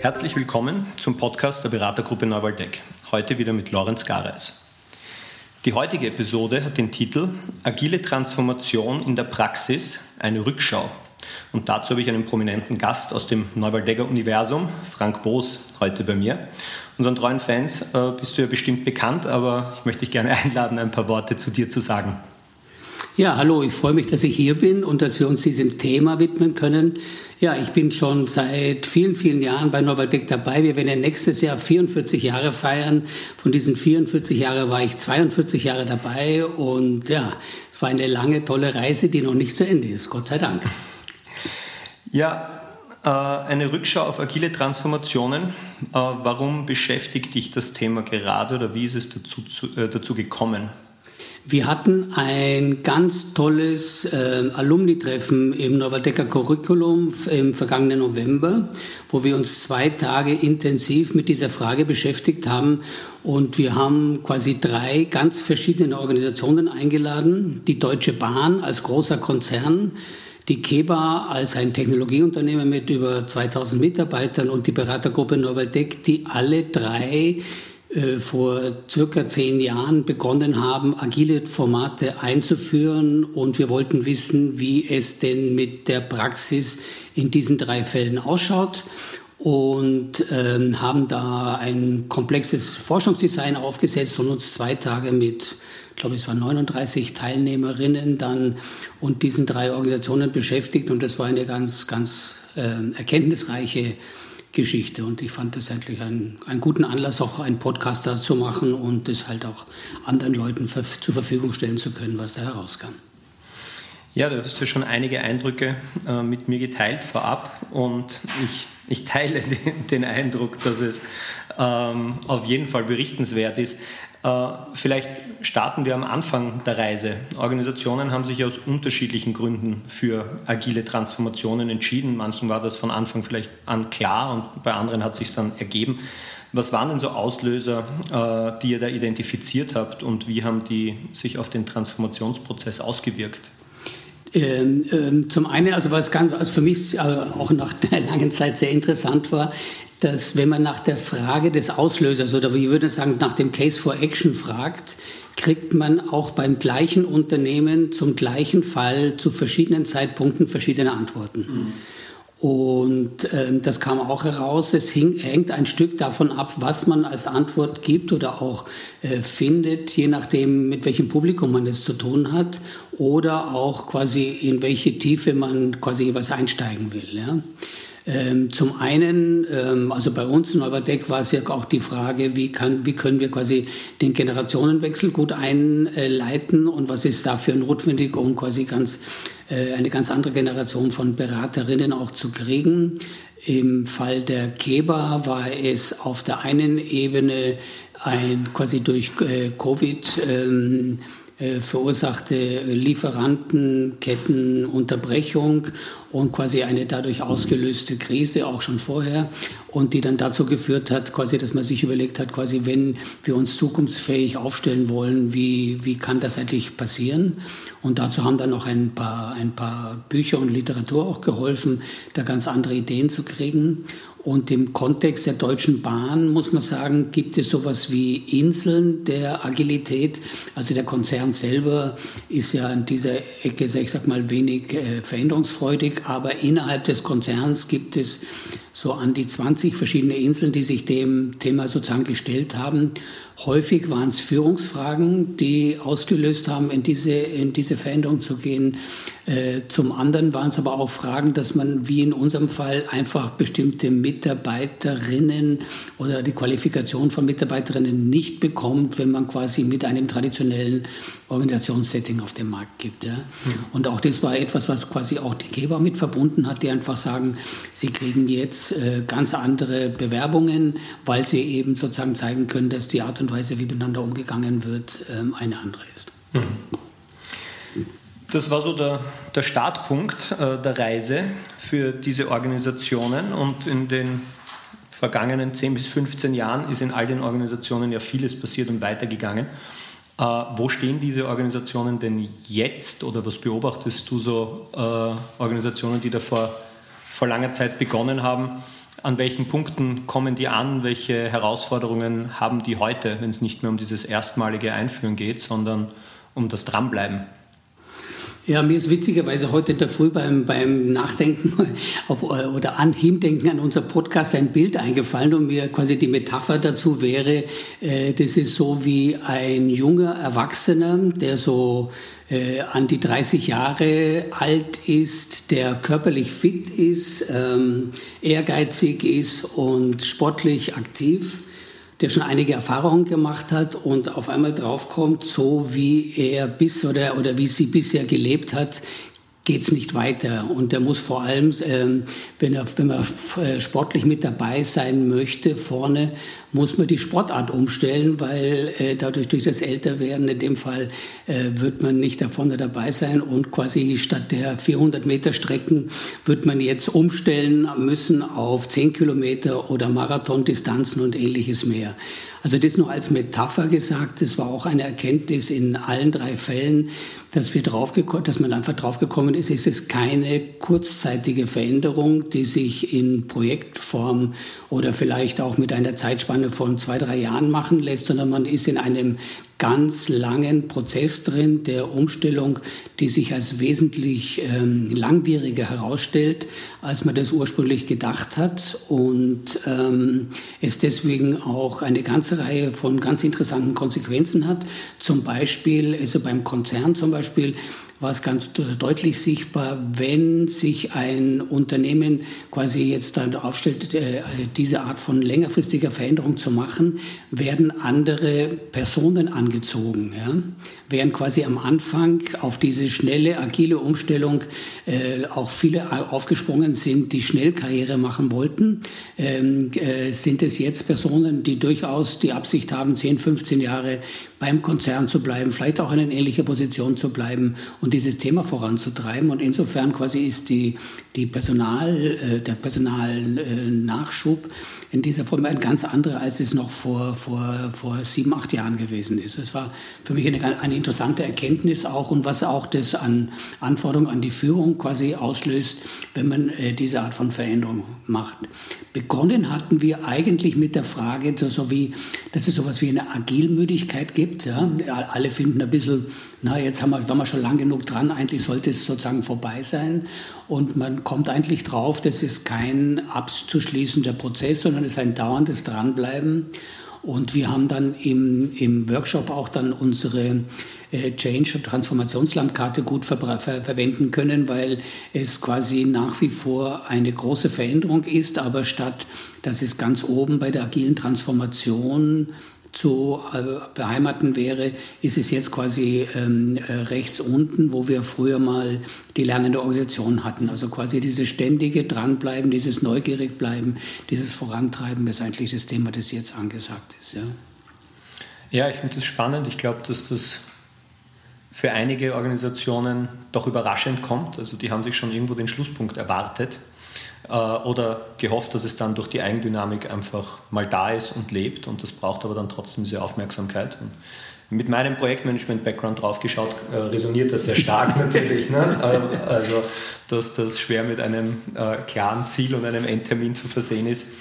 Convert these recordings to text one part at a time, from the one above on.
Herzlich willkommen zum Podcast der Beratergruppe Neuwaldeck. Heute wieder mit Lorenz Gareis. Die heutige Episode hat den Titel Agile Transformation in der Praxis, eine Rückschau. Und dazu habe ich einen prominenten Gast aus dem Neuwaldecker Universum, Frank Boos, heute bei mir. Unseren treuen Fans äh, bist du ja bestimmt bekannt, aber ich möchte dich gerne einladen, ein paar Worte zu dir zu sagen. Ja, hallo, ich freue mich, dass ich hier bin und dass wir uns diesem Thema widmen können. Ja, ich bin schon seit vielen, vielen Jahren bei Novaldeck dabei. Wir werden ja nächstes Jahr 44 Jahre feiern. Von diesen 44 Jahren war ich 42 Jahre dabei und ja, es war eine lange, tolle Reise, die noch nicht zu Ende ist. Gott sei Dank. Ja, äh, eine Rückschau auf agile Transformationen. Äh, warum beschäftigt dich das Thema gerade oder wie ist es dazu, äh, dazu gekommen? Wir hatten ein ganz tolles äh, Alumni-Treffen im Novadecker Curriculum im vergangenen November, wo wir uns zwei Tage intensiv mit dieser Frage beschäftigt haben. Und wir haben quasi drei ganz verschiedene Organisationen eingeladen. Die Deutsche Bahn als großer Konzern, die KEBA als ein Technologieunternehmen mit über 2000 Mitarbeitern und die Beratergruppe Novadeck, die alle drei vor circa zehn Jahren begonnen haben, agile Formate einzuführen. Und wir wollten wissen, wie es denn mit der Praxis in diesen drei Fällen ausschaut. Und ähm, haben da ein komplexes Forschungsdesign aufgesetzt und uns zwei Tage mit, ich glaube es waren 39 Teilnehmerinnen dann und diesen drei Organisationen beschäftigt. Und das war eine ganz, ganz äh, erkenntnisreiche Geschichte. Und ich fand das eigentlich einen, einen guten Anlass, auch einen Podcast zu machen und das halt auch anderen Leuten zur Verfügung stellen zu können, was da herauskam. Ja, du hast ja schon einige Eindrücke äh, mit mir geteilt vorab und ich, ich teile den, den Eindruck, dass es ähm, auf jeden Fall berichtenswert ist. Äh, vielleicht starten wir am Anfang der Reise. Organisationen haben sich aus unterschiedlichen Gründen für agile Transformationen entschieden. Manchen war das von Anfang vielleicht an klar und bei anderen hat sich dann ergeben. Was waren denn so Auslöser, äh, die ihr da identifiziert habt und wie haben die sich auf den Transformationsprozess ausgewirkt? Ähm, ähm, zum einen, also was ganz, also für mich äh, auch nach einer langen Zeit sehr interessant war, dass wenn man nach der Frage des Auslösers oder wie würde ich sagen, nach dem Case for Action fragt, kriegt man auch beim gleichen Unternehmen zum gleichen Fall zu verschiedenen Zeitpunkten verschiedene Antworten. Mhm. Und ähm, das kam auch heraus, es hing, hängt ein Stück davon ab, was man als Antwort gibt oder auch äh, findet, je nachdem, mit welchem Publikum man es zu tun hat oder auch quasi in welche Tiefe man quasi was einsteigen will. Ja. Ähm, zum einen, ähm, also bei uns in Neuverdeck war es ja auch die Frage, wie, kann, wie können wir quasi den Generationenwechsel gut einleiten und was ist dafür notwendig, um quasi ganz, äh, eine ganz andere Generation von Beraterinnen auch zu kriegen. Im Fall der Keba war es auf der einen Ebene ein quasi durch äh, Covid ähm, äh, verursachte Lieferantenkettenunterbrechung und quasi eine dadurch ausgelöste Krise auch schon vorher und die dann dazu geführt hat, quasi, dass man sich überlegt hat, quasi, wenn wir uns zukunftsfähig aufstellen wollen, wie, wie kann das eigentlich passieren? Und dazu haben dann noch ein paar, ein paar Bücher und Literatur auch geholfen, da ganz andere Ideen zu kriegen. Und im Kontext der Deutschen Bahn muss man sagen, gibt es sowas wie Inseln der Agilität. Also der Konzern selber ist ja in dieser Ecke, ich sag mal, wenig äh, veränderungsfreudig, aber innerhalb des Konzerns gibt es so an die 20 verschiedene Inseln, die sich dem Thema sozusagen gestellt haben. Häufig waren es Führungsfragen, die ausgelöst haben, in diese, in diese Veränderung zu gehen. Äh, zum anderen waren es aber auch Fragen, dass man, wie in unserem Fall, einfach bestimmte Mitarbeiterinnen oder die Qualifikation von Mitarbeiterinnen nicht bekommt, wenn man quasi mit einem traditionellen Organisationssetting auf dem Markt gibt. Ja. Mhm. Und auch das war etwas, was quasi auch die Geber mit verbunden hat, die einfach sagen, sie kriegen jetzt äh, ganz andere Bewerbungen, weil sie eben sozusagen zeigen können, dass die Art und Weise, wie miteinander umgegangen wird, ähm, eine andere ist. Mhm. Das war so der, der Startpunkt äh, der Reise für diese Organisationen und in den vergangenen 10 bis 15 Jahren ist in all den Organisationen ja vieles passiert und weitergegangen. Äh, wo stehen diese Organisationen denn jetzt oder was beobachtest du so äh, Organisationen, die da vor, vor langer Zeit begonnen haben? an welchen Punkten kommen die an, welche Herausforderungen haben die heute, wenn es nicht mehr um dieses erstmalige Einführen geht, sondern um das Dranbleiben? Ja, mir ist witzigerweise heute in der Früh beim, beim Nachdenken auf, oder an Hindenken an unser Podcast ein Bild eingefallen und mir quasi die Metapher dazu wäre, äh, das ist so wie ein junger Erwachsener, der so äh, an die 30 Jahre alt ist, der körperlich fit ist, ähm, ehrgeizig ist und sportlich aktiv der schon einige Erfahrungen gemacht hat und auf einmal draufkommt, so wie er bis oder, oder wie sie bisher gelebt hat, geht es nicht weiter. Und der muss vor allem, ähm, wenn, er, wenn man äh, sportlich mit dabei sein möchte, vorne, muss man die Sportart umstellen, weil äh, dadurch durch das Älterwerden in dem Fall äh, wird man nicht da vorne dabei sein und quasi statt der 400 Meter Strecken wird man jetzt umstellen müssen auf 10 Kilometer oder Marathondistanzen und ähnliches mehr. Also das nur als Metapher gesagt, das war auch eine Erkenntnis in allen drei Fällen, dass wir draufgekommen, dass man einfach draufgekommen ist, es ist keine kurzzeitige Veränderung, die sich in Projektform oder vielleicht auch mit einer Zeitspanne von zwei, drei Jahren machen lässt, sondern man ist in einem ganz langen Prozess drin der Umstellung, die sich als wesentlich ähm, langwieriger herausstellt, als man das ursprünglich gedacht hat und ähm, es deswegen auch eine ganze Reihe von ganz interessanten Konsequenzen hat. Zum Beispiel, also beim Konzern zum Beispiel, war es ganz deutlich sichtbar, wenn sich ein Unternehmen quasi jetzt dann aufstellt, äh, diese Art von längerfristiger Veränderung zu machen, werden andere Personen angezogen. Ja? Während quasi am Anfang auf diese schnelle, agile Umstellung äh, auch viele aufgesprungen sind, die schnell Karriere machen wollten, ähm, äh, sind es jetzt Personen, die durchaus die Absicht haben, 10, 15 Jahre beim Konzern zu bleiben, vielleicht auch in einer ähnlichen Position zu bleiben und dieses Thema voranzutreiben. Und insofern quasi ist die, die Personal, äh, der Personalnachschub in dieser Form ein ganz anderer, als es noch vor, vor, vor sieben, acht Jahren gewesen ist. Es war für mich eine, eine interessante Erkenntnis auch und was auch das an Anforderungen an die Führung quasi auslöst, wenn man äh, diese Art von Veränderung macht. Begonnen hatten wir eigentlich mit der Frage, so wie, dass es sowas wie eine Agilmüdigkeit gibt. Ja? Alle finden ein bisschen, na, jetzt haben wir, waren wir schon lang genug dran, eigentlich sollte es sozusagen vorbei sein. Und man kommt eigentlich drauf, das ist kein abzuschließender Prozess, sondern es ist ein dauerndes Dranbleiben. Und wir haben dann im, im Workshop auch dann unsere äh, Change- und Transformationslandkarte gut ver ver verwenden können, weil es quasi nach wie vor eine große Veränderung ist, aber statt dass es ganz oben bei der agilen Transformation zu äh, beheimaten wäre, ist es jetzt quasi ähm, äh, rechts unten, wo wir früher mal die lernende Organisation hatten. Also quasi dieses ständige Dranbleiben, dieses neugierig bleiben, dieses Vorantreiben ist eigentlich das Thema, das jetzt angesagt ist. Ja, ja ich finde das spannend. Ich glaube, dass das für einige Organisationen doch überraschend kommt. Also die haben sich schon irgendwo den Schlusspunkt erwartet oder gehofft, dass es dann durch die Eigendynamik einfach mal da ist und lebt und das braucht aber dann trotzdem diese Aufmerksamkeit. Und mit meinem Projektmanagement-Background draufgeschaut, äh, resoniert das sehr stark natürlich. Ne? Ähm, also, dass das schwer mit einem äh, klaren Ziel und einem Endtermin zu versehen ist.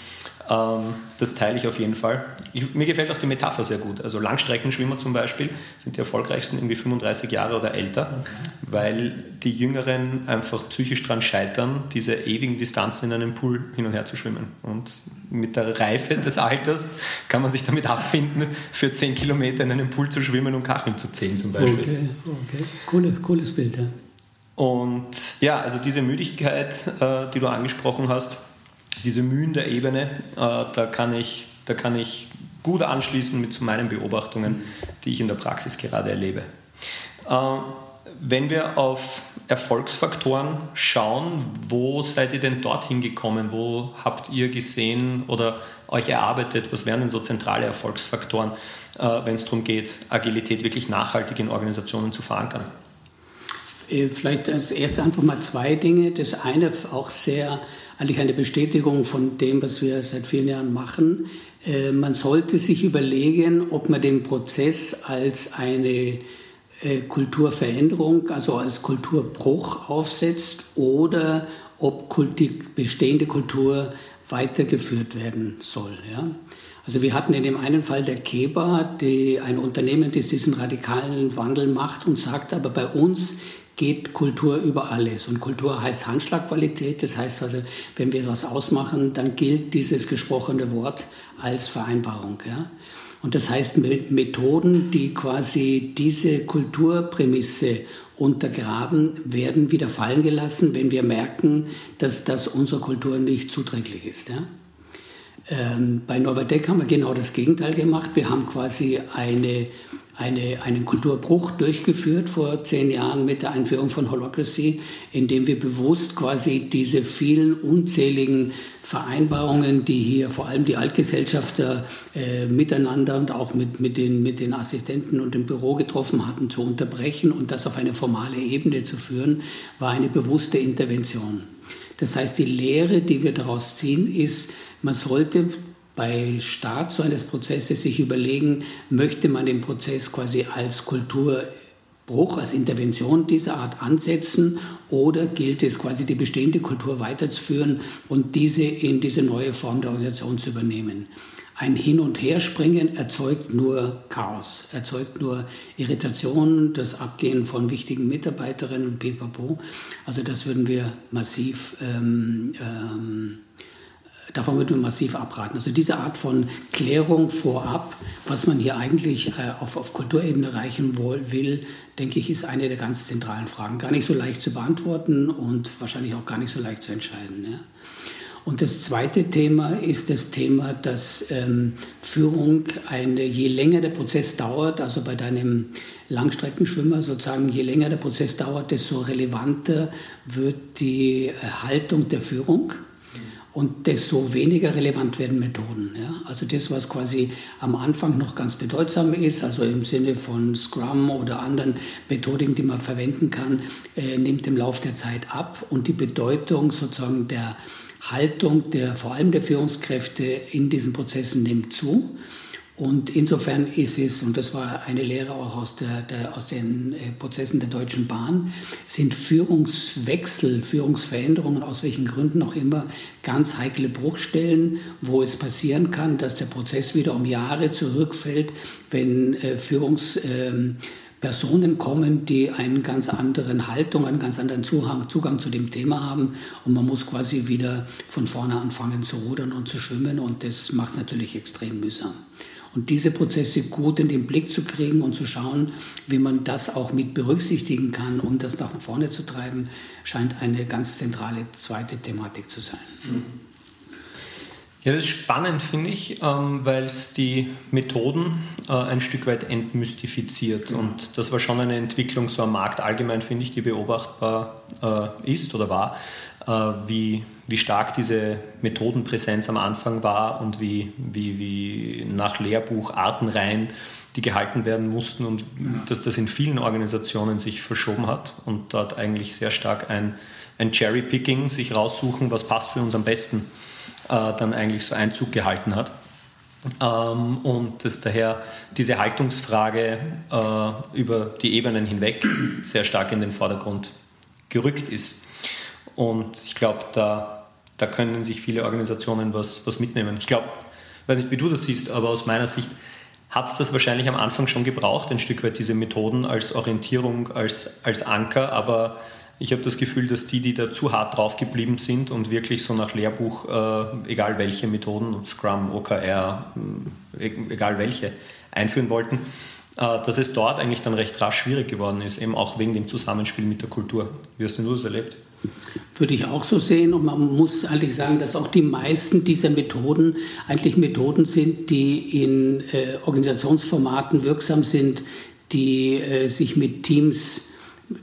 Ähm, das teile ich auf jeden Fall. Ich, mir gefällt auch die Metapher sehr gut. Also Langstreckenschwimmer zum Beispiel sind die erfolgreichsten irgendwie 35 Jahre oder älter, weil die Jüngeren einfach psychisch daran scheitern, diese ewigen Distanzen in einem Pool hin und her zu schwimmen. Und mit der Reife des Alters kann man sich damit abfinden, für 10 Kilometer in einem Pool zu schwimmen und Kacheln zu zählen zum Beispiel. Okay, okay. Coole, cooles Bild, ja. Und ja, also diese Müdigkeit, äh, die du angesprochen hast, diese Mühen der Ebene, äh, da, kann ich, da kann ich gut anschließen mit zu meinen Beobachtungen, die ich in der Praxis gerade erlebe. Äh, wenn wir auf Erfolgsfaktoren schauen, wo seid ihr denn dorthin gekommen? Wo habt ihr gesehen oder euch erarbeitet? Was wären denn so zentrale Erfolgsfaktoren, äh, wenn es darum geht, Agilität wirklich nachhaltig in Organisationen zu verankern? Äh, vielleicht als erstes einfach mal zwei Dinge. Das eine auch sehr eigentlich eine Bestätigung von dem, was wir seit vielen Jahren machen. Äh, man sollte sich überlegen, ob man den Prozess als eine äh, Kulturveränderung, also als Kulturbruch aufsetzt oder ob die bestehende Kultur weitergeführt werden soll. Ja? Also wir hatten in dem einen Fall der Keba, die, ein Unternehmen, das diesen radikalen Wandel macht und sagt, aber bei uns geht Kultur über alles. Und Kultur heißt Handschlagqualität. Das heißt also, wenn wir was ausmachen, dann gilt dieses gesprochene Wort als Vereinbarung. Ja? Und das heißt, mit Methoden, die quasi diese Kulturprämisse untergraben, werden wieder fallen gelassen, wenn wir merken, dass das unserer Kultur nicht zuträglich ist. Ja? Ähm, bei Novadeck haben wir genau das Gegenteil gemacht. Wir haben quasi eine, eine, einen Kulturbruch durchgeführt vor zehn Jahren mit der Einführung von Holacracy, indem wir bewusst quasi diese vielen unzähligen Vereinbarungen, die hier vor allem die Altgesellschafter äh, miteinander und auch mit, mit, den, mit den Assistenten und dem Büro getroffen hatten, zu unterbrechen und das auf eine formale Ebene zu führen, war eine bewusste Intervention. Das heißt, die Lehre, die wir daraus ziehen, ist, man sollte bei Start so eines Prozesses sich überlegen, möchte man den Prozess quasi als Kulturbruch, als Intervention dieser Art ansetzen oder gilt es quasi die bestehende Kultur weiterzuführen und diese in diese neue Form der Organisation zu übernehmen. Ein Hin- und Herspringen erzeugt nur Chaos, erzeugt nur Irritation, das Abgehen von wichtigen Mitarbeiterinnen und pipapo. Also das würden wir massiv ähm, ähm, Davon würde man massiv abraten. Also diese Art von Klärung vorab, was man hier eigentlich äh, auf, auf Kulturebene erreichen will, denke ich, ist eine der ganz zentralen Fragen. Gar nicht so leicht zu beantworten und wahrscheinlich auch gar nicht so leicht zu entscheiden. Ja. Und das zweite Thema ist das Thema, dass ähm, Führung, eine, je länger der Prozess dauert, also bei deinem Langstreckenschwimmer sozusagen, je länger der Prozess dauert, desto relevanter wird die äh, Haltung der Führung und desto weniger relevant werden Methoden. Ja? Also das, was quasi am Anfang noch ganz bedeutsam ist, also im Sinne von Scrum oder anderen Methodiken, die man verwenden kann, äh, nimmt im Laufe der Zeit ab und die Bedeutung sozusagen der Haltung der vor allem der Führungskräfte in diesen Prozessen nimmt zu. Und insofern ist es, und das war eine Lehre auch aus, der, der, aus den äh, Prozessen der Deutschen Bahn, sind Führungswechsel, Führungsveränderungen, aus welchen Gründen auch immer, ganz heikle Bruchstellen, wo es passieren kann, dass der Prozess wieder um Jahre zurückfällt, wenn äh, Führungspersonen ähm, kommen, die einen ganz anderen Haltung, einen ganz anderen Zugang, Zugang zu dem Thema haben und man muss quasi wieder von vorne anfangen zu rudern und zu schwimmen und das macht es natürlich extrem mühsam. Und diese Prozesse gut in den Blick zu kriegen und zu schauen, wie man das auch mit berücksichtigen kann, um das nach vorne zu treiben, scheint eine ganz zentrale zweite Thematik zu sein. Ja, das ist spannend, finde ich, ähm, weil es die Methoden äh, ein Stück weit entmystifiziert. Mhm. Und das war schon eine Entwicklung so am Markt allgemein, finde ich, die beobachtbar äh, ist oder war, äh, wie wie stark diese Methodenpräsenz am Anfang war und wie, wie, wie nach Lehrbuch Artenreihen die gehalten werden mussten und ja. dass das in vielen Organisationen sich verschoben hat und dort eigentlich sehr stark ein, ein Cherry-Picking, sich raussuchen, was passt für uns am besten, äh, dann eigentlich so Einzug gehalten hat. Ähm, und dass daher diese Haltungsfrage äh, über die Ebenen hinweg sehr stark in den Vordergrund gerückt ist. Und ich glaube, da da können sich viele Organisationen was, was mitnehmen. Ich glaube, ich weiß nicht, wie du das siehst, aber aus meiner Sicht hat es das wahrscheinlich am Anfang schon gebraucht, ein Stück weit diese Methoden als Orientierung, als, als Anker, aber ich habe das Gefühl, dass die, die da zu hart drauf geblieben sind und wirklich so nach Lehrbuch, äh, egal welche Methoden, Scrum, OKR, äh, egal welche, einführen wollten, äh, dass es dort eigentlich dann recht rasch schwierig geworden ist, eben auch wegen dem Zusammenspiel mit der Kultur. Wie hast du das erlebt? Würde ich auch so sehen. Und man muss eigentlich sagen, dass auch die meisten dieser Methoden eigentlich Methoden sind, die in äh, Organisationsformaten wirksam sind, die äh, sich mit Teams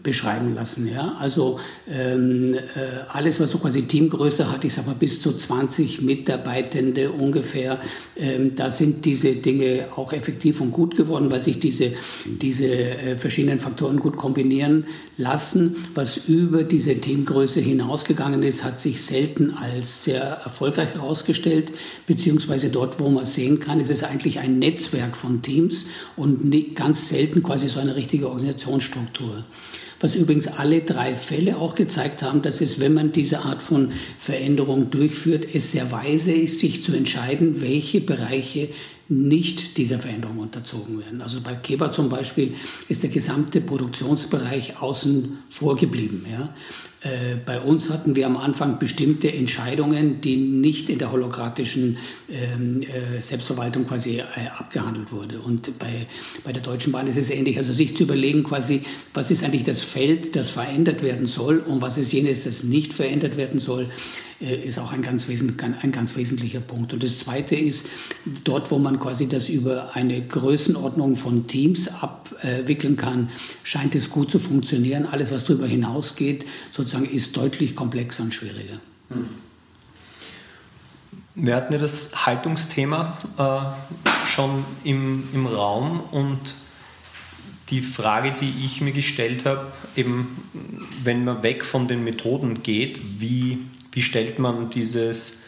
beschreiben lassen. Ja? Also ähm, äh, alles, was so quasi Teamgröße hat, ich sag mal bis zu 20 Mitarbeitende ungefähr, ähm, da sind diese Dinge auch effektiv und gut geworden, weil sich diese, diese äh, verschiedenen Faktoren gut kombinieren lassen. Was über diese Teamgröße hinausgegangen ist, hat sich selten als sehr erfolgreich herausgestellt, beziehungsweise dort, wo man sehen kann, ist es eigentlich ein Netzwerk von Teams und ganz selten quasi so eine richtige Organisationsstruktur was übrigens alle drei Fälle auch gezeigt haben, dass es, wenn man diese Art von Veränderung durchführt, es sehr weise ist, sich zu entscheiden, welche Bereiche nicht dieser Veränderung unterzogen werden. Also bei Keba zum Beispiel ist der gesamte Produktionsbereich außen vor geblieben. Ja. Äh, bei uns hatten wir am Anfang bestimmte Entscheidungen, die nicht in der holokratischen ähm, äh, Selbstverwaltung quasi äh, abgehandelt wurde. Und bei, bei der Deutschen Bahn ist es ähnlich. Also sich zu überlegen quasi, was ist eigentlich das Feld, das verändert werden soll und was ist jenes, das nicht verändert werden soll, äh, ist auch ein ganz, ein ganz wesentlicher Punkt. Und das Zweite ist, dort, wo man quasi das über eine Größenordnung von Teams abwickeln kann, scheint es gut zu funktionieren. Alles, was darüber hinausgeht, sozusagen, ist deutlich komplexer und schwieriger. Hm. Wir hatten ja das Haltungsthema äh, schon im, im Raum und die Frage, die ich mir gestellt habe, eben wenn man weg von den Methoden geht, wie wie stellt man dieses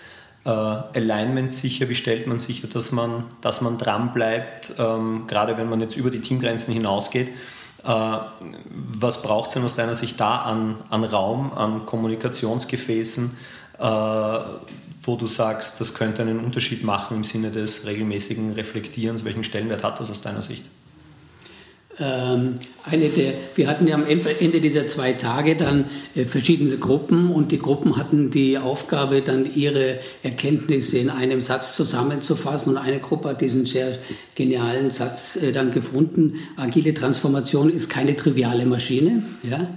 äh, Alignment sicher, wie stellt man sicher, dass man, dass man dran ähm, gerade wenn man jetzt über die Teamgrenzen hinausgeht. Äh, was braucht es denn aus deiner Sicht da an, an Raum, an Kommunikationsgefäßen, äh, wo du sagst, das könnte einen Unterschied machen im Sinne des regelmäßigen Reflektierens? Welchen Stellenwert hat das aus deiner Sicht? Ähm, eine der, wir hatten ja am Ende dieser zwei Tage dann äh, verschiedene Gruppen und die Gruppen hatten die Aufgabe, dann ihre Erkenntnisse in einem Satz zusammenzufassen und eine Gruppe hat diesen sehr genialen Satz äh, dann gefunden. Agile Transformation ist keine triviale Maschine, ja,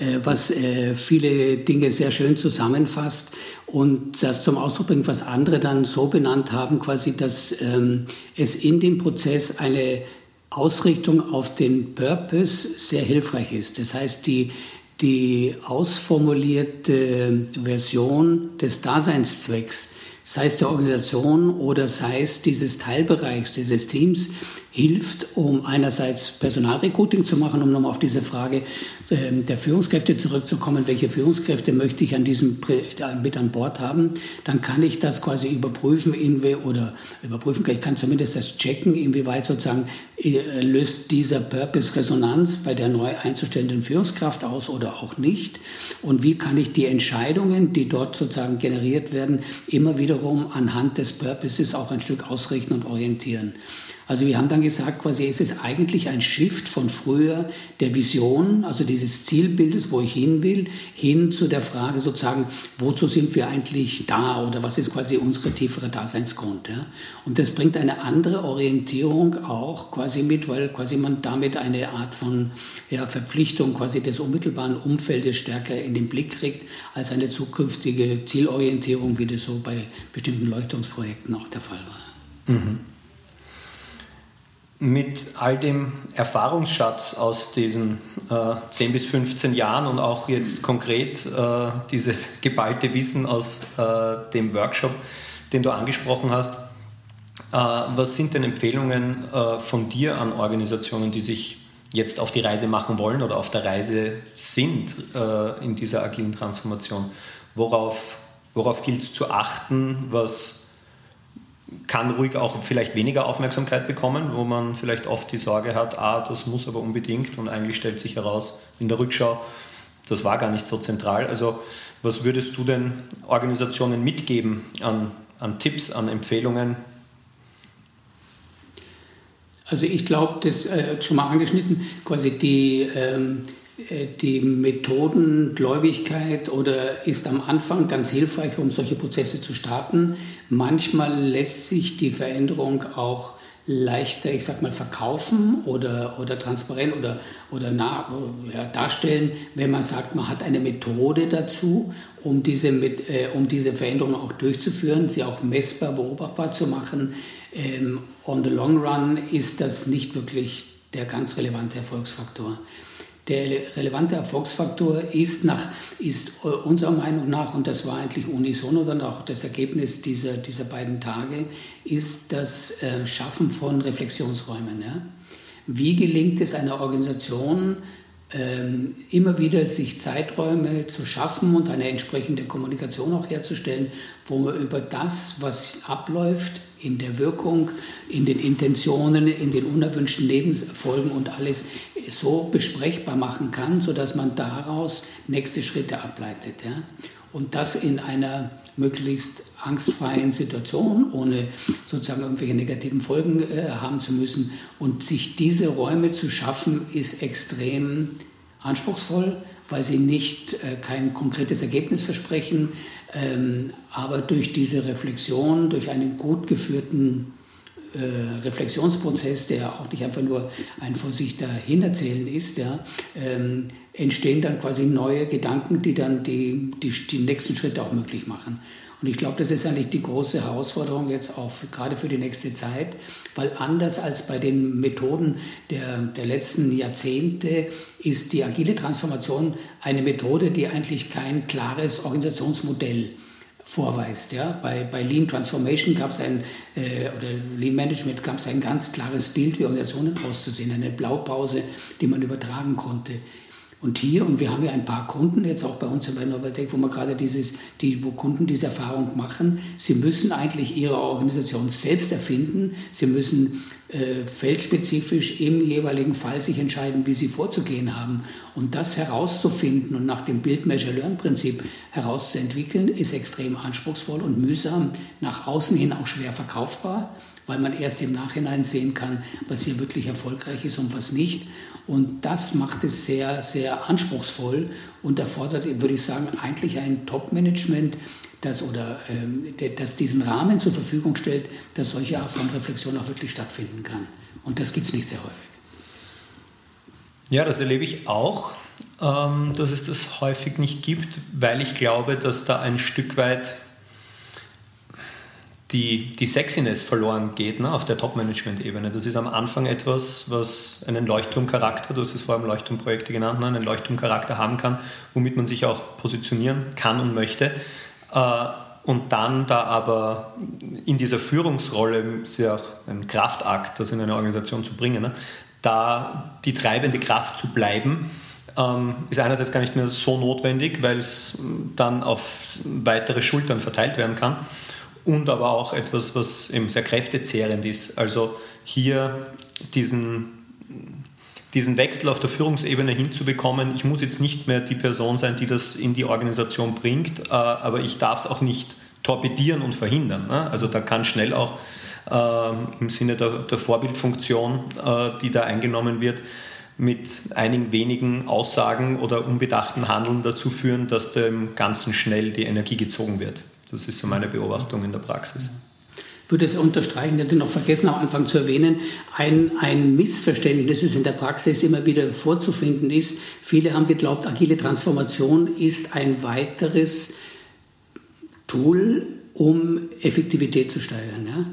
äh, was viele Dinge sehr schön zusammenfasst und das zum Ausdruck bringt, was andere dann so benannt haben, quasi, dass ähm, es in dem Prozess eine Ausrichtung auf den Purpose sehr hilfreich ist. Das heißt, die, die ausformulierte Version des Daseinszwecks, sei es der Organisation oder sei es dieses Teilbereichs, dieses Teams, hilft, um einerseits Personalrecruiting zu machen, um nochmal auf diese Frage äh, der Führungskräfte zurückzukommen, welche Führungskräfte möchte ich an diesem mit an Bord haben, dann kann ich das quasi überprüfen oder überprüfen, ich kann zumindest das checken, inwieweit sozusagen äh, löst dieser Purpose Resonanz bei der neu einzustellenden Führungskraft aus oder auch nicht und wie kann ich die Entscheidungen, die dort sozusagen generiert werden, immer wiederum anhand des Purposes auch ein Stück ausrichten und orientieren. Also wir haben dann gesagt, quasi es ist eigentlich ein Shift von früher der Vision, also dieses Zielbildes, wo ich hin will, hin zu der Frage sozusagen, wozu sind wir eigentlich da oder was ist quasi unsere tiefere Daseinsgrund. Ja? Und das bringt eine andere Orientierung auch quasi mit, weil quasi man damit eine Art von ja, Verpflichtung quasi des unmittelbaren Umfeldes stärker in den Blick kriegt, als eine zukünftige Zielorientierung, wie das so bei bestimmten Leuchtungsprojekten auch der Fall war. Mhm mit all dem Erfahrungsschatz aus diesen äh, 10 bis 15 Jahren und auch jetzt konkret äh, dieses geballte Wissen aus äh, dem Workshop, den du angesprochen hast, äh, was sind denn Empfehlungen äh, von dir an Organisationen, die sich jetzt auf die Reise machen wollen oder auf der Reise sind äh, in dieser agilen Transformation? Worauf, worauf gilt es zu achten? Was kann ruhig auch vielleicht weniger Aufmerksamkeit bekommen, wo man vielleicht oft die Sorge hat, ah, das muss aber unbedingt und eigentlich stellt sich heraus in der Rückschau, das war gar nicht so zentral. Also was würdest du denn Organisationen mitgeben an, an Tipps, an Empfehlungen? Also ich glaube, das äh, schon mal angeschnitten, quasi die ähm, äh, die Methodengläubigkeit oder ist am Anfang ganz hilfreich, um solche Prozesse zu starten. Manchmal lässt sich die Veränderung auch leichter, ich sag mal, verkaufen oder, oder transparent oder, oder na, ja, darstellen, wenn man sagt, man hat eine Methode dazu, um diese, mit, äh, um diese Veränderung auch durchzuführen, sie auch messbar, beobachtbar zu machen. Ähm, on the long run ist das nicht wirklich der ganz relevante Erfolgsfaktor. Der relevante Erfolgsfaktor ist, nach, ist äh, unserer Meinung nach, und das war eigentlich unisono dann auch das Ergebnis dieser, dieser beiden Tage, ist das äh, Schaffen von Reflexionsräumen. Ja? Wie gelingt es einer Organisation, immer wieder sich Zeiträume zu schaffen und eine entsprechende Kommunikation auch herzustellen, wo man über das, was abläuft, in der Wirkung, in den Intentionen, in den unerwünschten Lebensfolgen und alles so besprechbar machen kann, sodass man daraus nächste Schritte ableitet. Ja? Und das in einer möglichst angstfreien Situation, ohne sozusagen irgendwelche negativen Folgen äh, haben zu müssen. Und sich diese Räume zu schaffen, ist extrem anspruchsvoll, weil sie nicht äh, kein konkretes Ergebnis versprechen, ähm, aber durch diese Reflexion, durch einen gut geführten äh, Reflexionsprozess, der auch nicht einfach nur ein vor sich dahinerzählen ist, ja, ähm, entstehen dann quasi neue Gedanken, die dann die, die, die nächsten Schritte auch möglich machen. Und ich glaube, das ist eigentlich die große Herausforderung jetzt auch gerade für die nächste Zeit, weil anders als bei den Methoden der, der letzten Jahrzehnte ist die agile Transformation eine Methode, die eigentlich kein klares Organisationsmodell vorweist. Ja? Bei, bei Lean Transformation gab es ein, äh, oder Lean Management gab es ein ganz klares Bild, wie Organisationen auszusehen, eine Blaupause, die man übertragen konnte. Und hier, und wir haben ja ein paar Kunden jetzt auch bei uns bei Novatec, wo wir gerade dieses, die, wo Kunden diese Erfahrung machen, sie müssen eigentlich ihre Organisation selbst erfinden, sie müssen äh, feldspezifisch im jeweiligen Fall sich entscheiden, wie sie vorzugehen haben. Und das herauszufinden und nach dem Build-Measure-Learn-Prinzip herauszuentwickeln, ist extrem anspruchsvoll und mühsam, nach außen hin auch schwer verkaufbar weil man erst im Nachhinein sehen kann, was hier wirklich erfolgreich ist und was nicht. Und das macht es sehr, sehr anspruchsvoll und erfordert, würde ich sagen, eigentlich ein Top-Management, das, oder, ähm, das diesen Rahmen zur Verfügung stellt, dass solche Art von Reflexion auch wirklich stattfinden kann. Und das gibt es nicht sehr häufig. Ja, das erlebe ich auch, ähm, dass es das häufig nicht gibt, weil ich glaube, dass da ein Stück weit die, die Sexiness verloren geht ne, auf der Top-Management-Ebene. Das ist am Anfang etwas, was einen Leuchtturmcharakter, du hast es vorher im Leuchtturmprojekte genannt, ne, einen Leuchtturmcharakter haben kann, womit man sich auch positionieren kann und möchte. Äh, und dann da aber in dieser Führungsrolle, ist ja auch ein Kraftakt, das in eine Organisation zu bringen, ne, da die treibende Kraft zu bleiben, ähm, ist einerseits gar nicht mehr so notwendig, weil es dann auf weitere Schultern verteilt werden kann und aber auch etwas, was eben sehr kräftezehrend ist. Also hier diesen, diesen Wechsel auf der Führungsebene hinzubekommen. Ich muss jetzt nicht mehr die Person sein, die das in die Organisation bringt, äh, aber ich darf es auch nicht torpedieren und verhindern. Ne? Also da kann schnell auch ähm, im Sinne der, der Vorbildfunktion, äh, die da eingenommen wird, mit einigen wenigen Aussagen oder unbedachten Handeln dazu führen, dass dem Ganzen schnell die Energie gezogen wird. Das ist so meine Beobachtung in der Praxis. Würde es unterstreichen, ich hatte noch vergessen am Anfang zu erwähnen, ein, ein Missverständnis, das in der Praxis immer wieder vorzufinden ist. Viele haben geglaubt, agile Transformation ist ein weiteres Tool, um Effektivität zu steigern. Ja?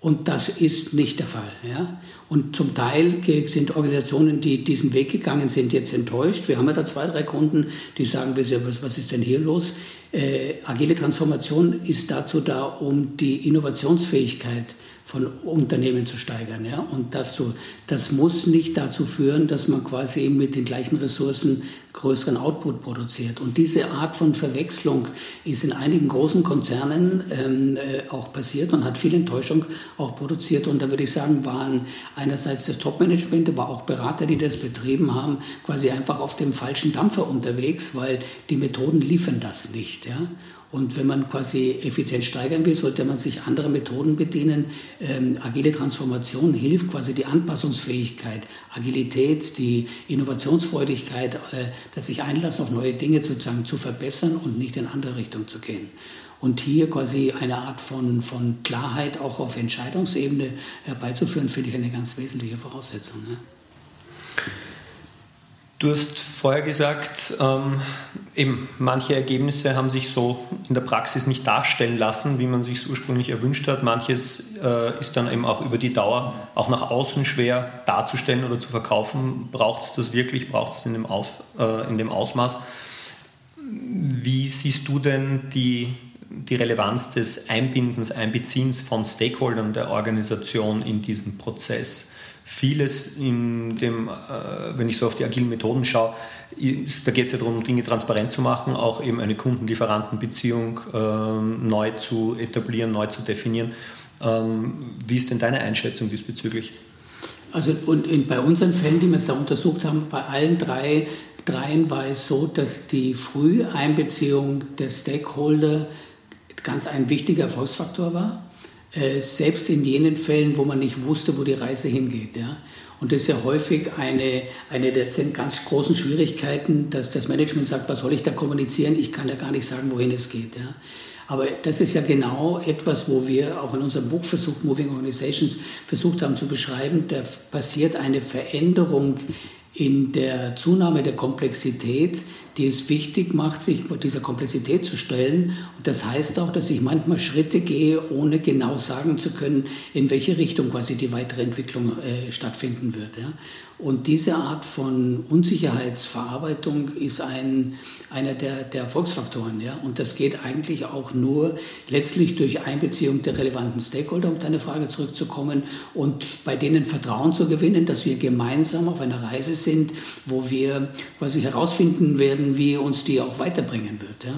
Und das ist nicht der Fall. Ja? Und zum Teil sind Organisationen, die diesen Weg gegangen sind, jetzt enttäuscht. Wir haben ja da zwei, drei Kunden, die sagen, was ist denn hier los? Äh, agile Transformation ist dazu da, um die Innovationsfähigkeit von Unternehmen zu steigern. Ja? Und das, so, das muss nicht dazu führen, dass man quasi mit den gleichen Ressourcen größeren Output produziert. Und diese Art von Verwechslung ist in einigen großen Konzernen ähm, äh, auch passiert und hat viel Enttäuschung auch produziert. Und da würde ich sagen, waren einerseits das Top-Management, aber auch Berater, die das betrieben haben, quasi einfach auf dem falschen Dampfer unterwegs, weil die Methoden liefern das nicht. Ja? Und wenn man quasi Effizienz steigern will, sollte man sich andere Methoden bedienen. Ähm, agile Transformation hilft quasi die Anpassungsfähigkeit, Agilität, die Innovationsfreudigkeit, äh, das sich einlassen auf neue Dinge sozusagen zu verbessern und nicht in andere Richtung zu gehen. Und hier quasi eine Art von, von Klarheit auch auf Entscheidungsebene herbeizuführen, finde ich eine ganz wesentliche Voraussetzung. Ne? Du hast vorher gesagt, ähm, eben manche Ergebnisse haben sich so in der Praxis nicht darstellen lassen, wie man sich es ursprünglich erwünscht hat. Manches äh, ist dann eben auch über die Dauer auch nach außen schwer darzustellen oder zu verkaufen. Braucht es das wirklich? Braucht es in, dem äh, in dem Ausmaß? Wie siehst du denn die, die Relevanz des Einbindens, Einbeziehens von Stakeholdern der Organisation in diesen Prozess? Vieles in dem, äh, wenn ich so auf die agilen Methoden schaue, da geht es ja darum, Dinge transparent zu machen, auch eben eine Kunden-Lieferanten-Beziehung ähm, neu zu etablieren, neu zu definieren. Ähm, wie ist denn deine Einschätzung diesbezüglich? Also und in, bei unseren Fällen, die wir es da untersucht haben, bei allen drei dreien war es so, dass die Früheinbeziehung der Stakeholder ganz ein wichtiger Erfolgsfaktor war. Äh, selbst in jenen Fällen, wo man nicht wusste, wo die Reise hingeht. Ja? Und das ist ja häufig eine, eine der ganz großen Schwierigkeiten, dass das Management sagt, was soll ich da kommunizieren? Ich kann ja gar nicht sagen, wohin es geht. Ja? Aber das ist ja genau etwas, wo wir auch in unserem Buch versucht, Moving Organizations, versucht haben zu beschreiben, da passiert eine Veränderung in der Zunahme der Komplexität, die es wichtig macht, sich dieser Komplexität zu stellen. Und das heißt auch, dass ich manchmal Schritte gehe, ohne genau sagen zu können, in welche Richtung quasi die weitere Entwicklung äh, stattfinden wird. Ja. Und diese Art von Unsicherheitsverarbeitung ist ein, einer der, der Erfolgsfaktoren. Ja? Und das geht eigentlich auch nur letztlich durch Einbeziehung der relevanten Stakeholder, um deine Frage zurückzukommen, und bei denen Vertrauen zu gewinnen, dass wir gemeinsam auf einer Reise sind, wo wir quasi herausfinden werden, wie uns die auch weiterbringen wird. Ja?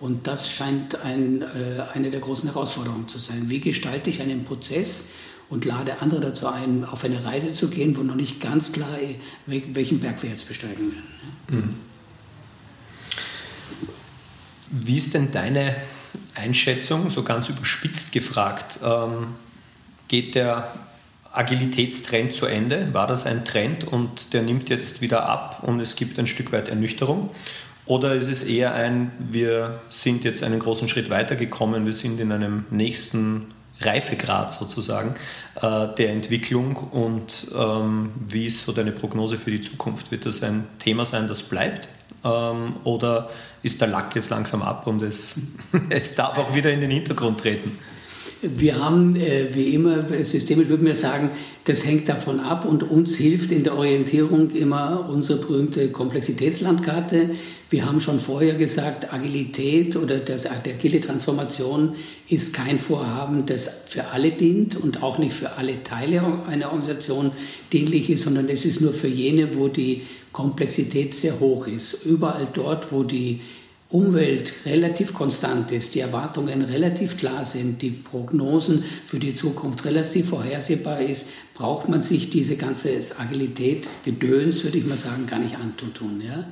Und das scheint ein, äh, eine der großen Herausforderungen zu sein. Wie gestalte ich einen Prozess, und lade andere dazu ein, auf eine Reise zu gehen, wo noch nicht ganz klar welchen Berg wir jetzt besteigen werden. Mhm. Wie ist denn deine Einschätzung, so ganz überspitzt gefragt? Ähm, geht der Agilitätstrend zu Ende? War das ein Trend und der nimmt jetzt wieder ab und es gibt ein Stück weit Ernüchterung? Oder ist es eher ein, wir sind jetzt einen großen Schritt weitergekommen, wir sind in einem nächsten Reifegrad sozusagen äh, der Entwicklung und ähm, wie ist so deine Prognose für die Zukunft? Wird das ein Thema sein, das bleibt? Ähm, oder ist der Lack jetzt langsam ab und es, es darf auch wieder in den Hintergrund treten? Wir haben, äh, wie immer, systemisch würden wir sagen, das hängt davon ab und uns hilft in der Orientierung immer unsere berühmte Komplexitätslandkarte. Wir haben schon vorher gesagt, Agilität oder das, die agile Transformation ist kein Vorhaben, das für alle dient und auch nicht für alle Teile einer Organisation dienlich ist, sondern es ist nur für jene, wo die Komplexität sehr hoch ist. Überall dort, wo die Umwelt relativ konstant ist, die Erwartungen relativ klar sind, die Prognosen für die Zukunft relativ vorhersehbar ist, braucht man sich diese ganze Agilität, Gedöns, würde ich mal sagen, gar nicht antun. Ja?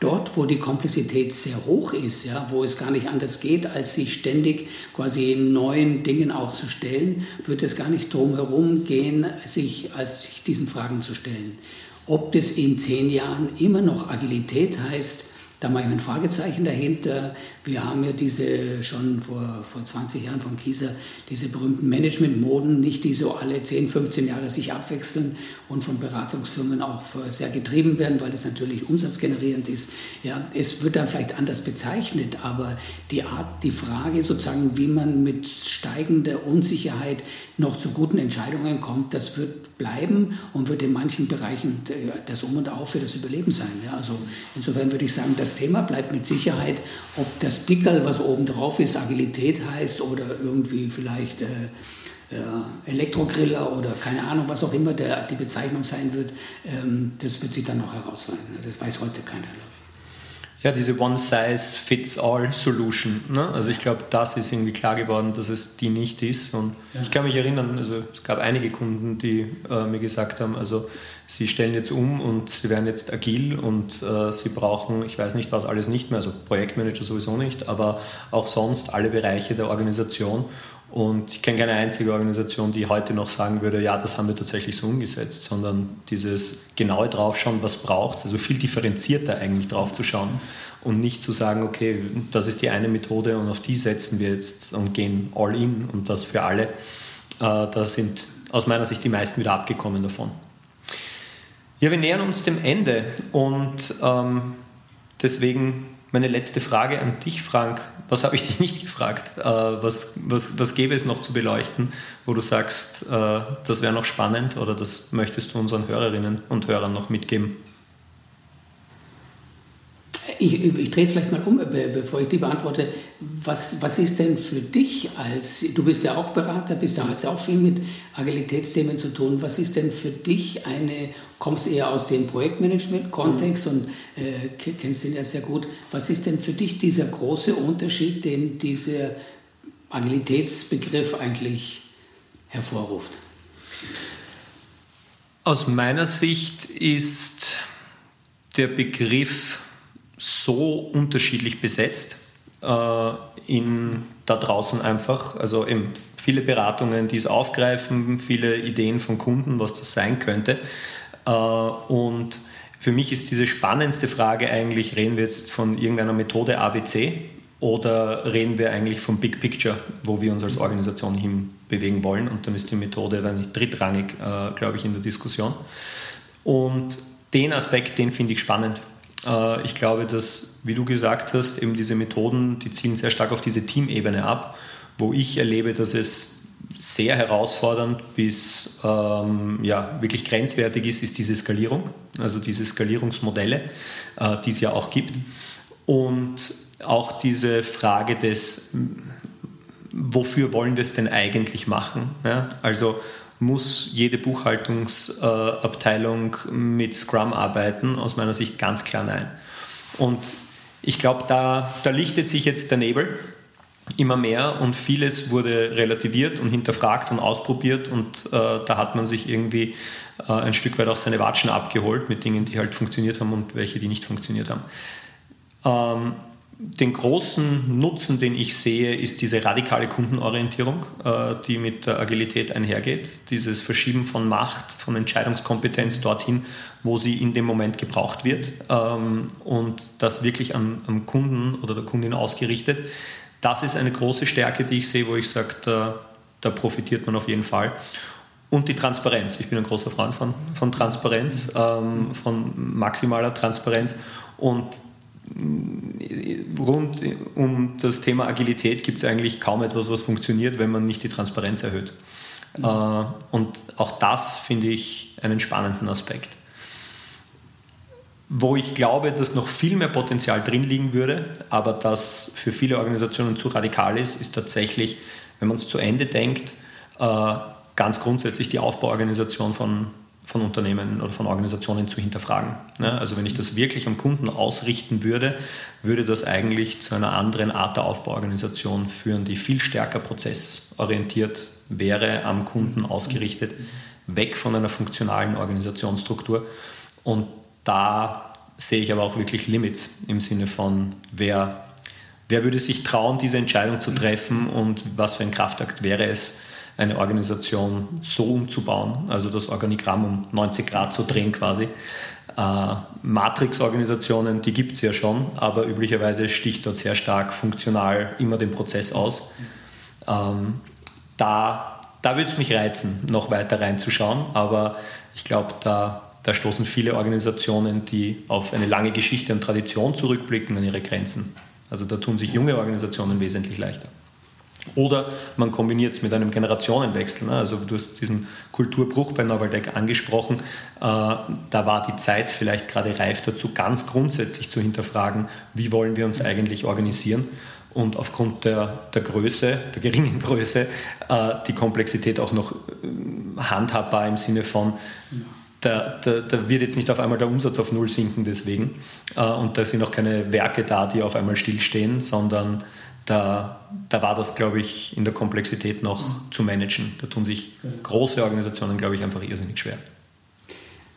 Dort, wo die Komplexität sehr hoch ist, ja, wo es gar nicht anders geht, als sich ständig quasi neuen Dingen auch zu stellen, wird es gar nicht drum herum gehen, sich, als sich diesen Fragen zu stellen. Ob das in zehn Jahren immer noch Agilität heißt, da mache ich ein Fragezeichen dahinter. Wir haben ja diese schon vor, vor 20 Jahren vom Kieser, diese berühmten Management-Moden, nicht die so alle 10, 15 Jahre sich abwechseln und von Beratungsfirmen auch sehr getrieben werden, weil das natürlich umsatzgenerierend ist. Ja, es wird dann vielleicht anders bezeichnet, aber die Art, die Frage sozusagen, wie man mit steigender Unsicherheit noch zu guten Entscheidungen kommt, das wird bleiben und wird in manchen Bereichen äh, das Um und Auf für das Überleben sein. Ja, also insofern würde ich sagen, das Thema bleibt mit Sicherheit, ob das Pickel, was oben drauf ist, Agilität heißt oder irgendwie vielleicht äh, äh, Elektrogriller oder keine Ahnung, was auch immer der, die Bezeichnung sein wird, ähm, das wird sich dann noch herausweisen. Das weiß heute keiner, glaube ich. Ja, diese One-Size-Fits-All-Solution. Ne? Also ich glaube, das ist irgendwie klar geworden, dass es die nicht ist. Und ja. ich kann mich erinnern, also es gab einige Kunden, die äh, mir gesagt haben, also sie stellen jetzt um und sie werden jetzt agil und äh, sie brauchen, ich weiß nicht was alles nicht mehr, also Projektmanager sowieso nicht, aber auch sonst alle Bereiche der Organisation. Und ich kenne keine einzige Organisation, die heute noch sagen würde, ja, das haben wir tatsächlich so umgesetzt, sondern dieses genaue draufschauen, was braucht es, also viel differenzierter eigentlich draufzuschauen und nicht zu sagen, okay, das ist die eine Methode und auf die setzen wir jetzt und gehen all in und das für alle. Äh, da sind aus meiner Sicht die meisten wieder abgekommen davon. Ja, wir nähern uns dem Ende und ähm, deswegen meine letzte Frage an dich, Frank. Was habe ich dich nicht gefragt? Äh, was, was, was gäbe es noch zu beleuchten, wo du sagst, äh, das wäre noch spannend oder das möchtest du unseren Hörerinnen und Hörern noch mitgeben? Ich, ich drehe es vielleicht mal um, bevor ich die beantworte. Was, was ist denn für dich als, du bist ja auch Berater, bist ja, hast ja auch viel mit Agilitätsthemen zu tun. Was ist denn für dich eine, kommst eher aus dem Projektmanagement-Kontext mhm. und äh, kennst den ja sehr gut. Was ist denn für dich dieser große Unterschied, den dieser Agilitätsbegriff eigentlich hervorruft? Aus meiner Sicht ist der Begriff so unterschiedlich besetzt äh, in, da draußen einfach. Also eben viele Beratungen, die es aufgreifen, viele Ideen von Kunden, was das sein könnte. Äh, und für mich ist diese spannendste Frage eigentlich, reden wir jetzt von irgendeiner Methode ABC oder reden wir eigentlich vom Big Picture, wo wir uns als Organisation hinbewegen wollen? Und dann ist die Methode dann drittrangig, äh, glaube ich, in der Diskussion. Und den Aspekt, den finde ich spannend. Äh, ich glaube, dass, wie du gesagt hast, eben diese Methoden, die zielen sehr stark auf diese Teamebene ab, wo ich erlebe, dass es sehr herausfordernd bis ähm, ja, wirklich grenzwertig ist, ist diese Skalierung, also diese Skalierungsmodelle, äh, die es ja auch gibt. Und auch diese Frage des, wofür wollen wir es denn eigentlich machen? Ja? Also muss jede Buchhaltungsabteilung mit Scrum arbeiten? Aus meiner Sicht ganz klar nein. Und ich glaube, da, da lichtet sich jetzt der Nebel immer mehr und vieles wurde relativiert und hinterfragt und ausprobiert und äh, da hat man sich irgendwie äh, ein Stück weit auch seine Watschen abgeholt mit Dingen, die halt funktioniert haben und welche, die nicht funktioniert haben. Ähm, den großen Nutzen, den ich sehe, ist diese radikale Kundenorientierung, äh, die mit der Agilität einhergeht. Dieses Verschieben von Macht, von Entscheidungskompetenz dorthin, wo sie in dem Moment gebraucht wird ähm, und das wirklich am, am Kunden oder der Kundin ausgerichtet. Das ist eine große Stärke, die ich sehe, wo ich sage, da, da profitiert man auf jeden Fall. Und die Transparenz. Ich bin ein großer Freund von, von Transparenz, ähm, von maximaler Transparenz. Und rund um das Thema Agilität gibt es eigentlich kaum etwas, was funktioniert, wenn man nicht die Transparenz erhöht. Mhm. Äh, und auch das finde ich einen spannenden Aspekt. Wo ich glaube, dass noch viel mehr Potenzial drin liegen würde, aber das für viele Organisationen zu radikal ist, ist tatsächlich, wenn man es zu Ende denkt, äh, ganz grundsätzlich die Aufbauorganisation von von Unternehmen oder von Organisationen zu hinterfragen. Also wenn ich das wirklich am Kunden ausrichten würde, würde das eigentlich zu einer anderen Art der Aufbauorganisation führen, die viel stärker prozessorientiert wäre, am Kunden ausgerichtet, weg von einer funktionalen Organisationsstruktur. Und da sehe ich aber auch wirklich Limits im Sinne von, wer, wer würde sich trauen, diese Entscheidung zu treffen und was für ein Kraftakt wäre es, eine Organisation so umzubauen, also das Organigramm um 90 Grad zu drehen quasi. Äh, Matrix-Organisationen, die gibt es ja schon, aber üblicherweise sticht dort sehr stark funktional immer den Prozess aus. Ähm, da da würde es mich reizen, noch weiter reinzuschauen, aber ich glaube, da, da stoßen viele Organisationen, die auf eine lange Geschichte und Tradition zurückblicken, an ihre Grenzen. Also da tun sich junge Organisationen wesentlich leichter. Oder man kombiniert es mit einem Generationenwechsel. Ne? Also du hast diesen Kulturbruch bei Novaldeck angesprochen. Äh, da war die Zeit vielleicht gerade reif dazu, ganz grundsätzlich zu hinterfragen, wie wollen wir uns eigentlich organisieren und aufgrund der, der Größe, der geringen Größe, äh, die Komplexität auch noch äh, handhabbar im Sinne von, da, da, da, wird jetzt nicht auf einmal der Umsatz auf Null sinken deswegen äh, und da sind auch keine Werke da, die auf einmal stillstehen, sondern da, da war das, glaube ich, in der Komplexität noch zu managen. Da tun sich große Organisationen, glaube ich, einfach irrsinnig schwer.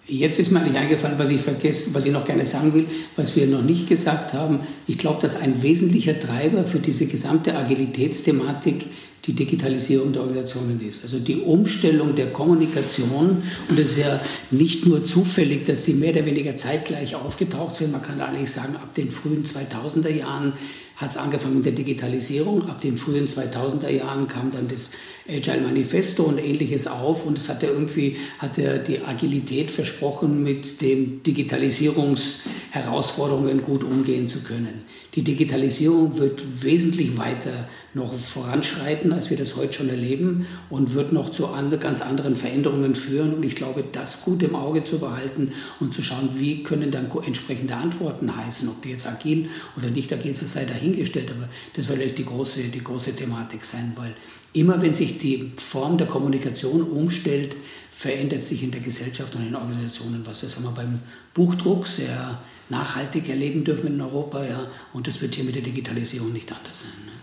Jetzt ist mir eigentlich eingefallen, was ich vergessen, was ich noch gerne sagen will, was wir noch nicht gesagt haben. Ich glaube, dass ein wesentlicher Treiber für diese gesamte Agilitätsthematik die Digitalisierung der Organisationen ist. Also die Umstellung der Kommunikation. Und es ist ja nicht nur zufällig, dass die mehr oder weniger zeitgleich aufgetaucht sind. Man kann eigentlich sagen, ab den frühen 2000er Jahren hat es angefangen mit der Digitalisierung. Ab den frühen 2000er Jahren kam dann das Agile Manifesto und ähnliches auf und es hat ja irgendwie hat er die Agilität versprochen, mit den Digitalisierungsherausforderungen gut umgehen zu können. Die Digitalisierung wird wesentlich weiter noch voranschreiten, als wir das heute schon erleben und wird noch zu ganz anderen Veränderungen führen. Und ich glaube, das gut im Auge zu behalten und zu schauen, wie können dann entsprechende Antworten heißen, ob die jetzt agil oder nicht agil sind, sei dahingestellt. Aber das wird die große, die große Thematik sein, weil immer wenn sich die Form der Kommunikation umstellt, verändert sich in der Gesellschaft und in den Organisationen was. Das haben wir beim Buchdruck sehr nachhaltig erleben dürfen in Europa. Ja, und das wird hier mit der Digitalisierung nicht anders sein. Ne?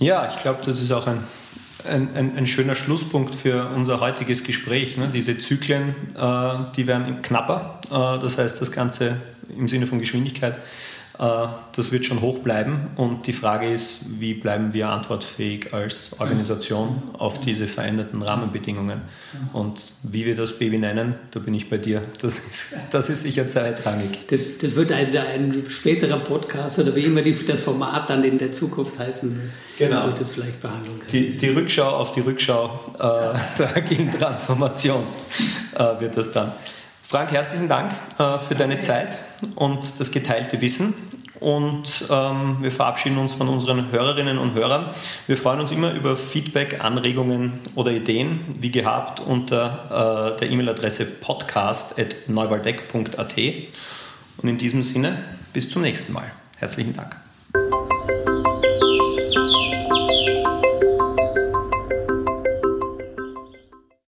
Ja, ich glaube, das ist auch ein, ein, ein, ein, schöner Schlusspunkt für unser heutiges Gespräch. Ne? Diese Zyklen, äh, die werden knapper. Äh, das heißt, das Ganze im Sinne von Geschwindigkeit das wird schon hoch bleiben. Und die Frage ist, wie bleiben wir antwortfähig als Organisation auf diese veränderten Rahmenbedingungen? Und wie wir das Baby nennen, da bin ich bei dir. Das ist, das ist sicher zweitrangig. Das, das wird ein, ein späterer Podcast oder wie immer die, das Format dann in der Zukunft heißen. Genau. Wird das vielleicht behandeln können. Die, die Rückschau auf die Rückschau äh, der agilen Transformation äh, wird das dann. Frank, herzlichen Dank äh, für deine Zeit und das geteilte Wissen und ähm, wir verabschieden uns von unseren Hörerinnen und Hörern. Wir freuen uns immer über Feedback, Anregungen oder Ideen, wie gehabt, unter äh, der E-Mail-Adresse podcast.neuwaldeck.at. Und in diesem Sinne, bis zum nächsten Mal. Herzlichen Dank.